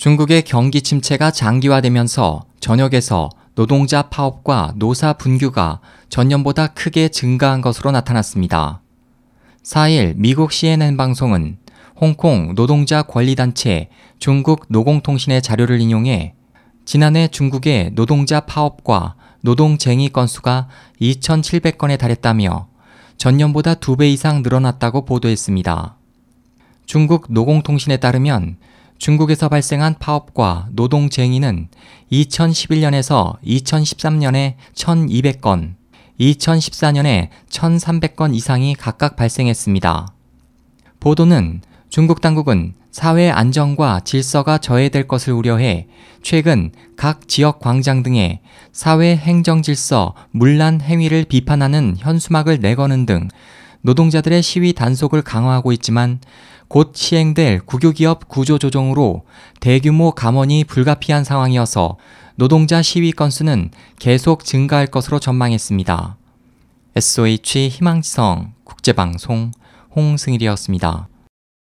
중국의 경기 침체가 장기화되면서 전역에서 노동자 파업과 노사 분규가 전년보다 크게 증가한 것으로 나타났습니다. 4일 미국 CNN 방송은 홍콩 노동자 권리단체 중국 노공통신의 자료를 인용해 지난해 중국의 노동자 파업과 노동쟁의 건수가 2,700건에 달했다며 전년보다 2배 이상 늘어났다고 보도했습니다. 중국 노공통신에 따르면 중국에서 발생한 파업과 노동쟁의는 2011년에서 2013년에 1,200건, 2014년에 1,300건 이상이 각각 발생했습니다. 보도는 중국 당국은 사회 안정과 질서가 저해될 것을 우려해 최근 각 지역 광장 등에 사회 행정 질서 문란 행위를 비판하는 현수막을 내거는 등 노동자들의 시위 단속을 강화하고 있지만 곧 시행될 국유기업 구조조정으로 대규모 감원이 불가피한 상황이어서 노동자 시위 건수는 계속 증가할 것으로 전망했습니다. SOH 희망지성 국제방송 홍승일이었습니다.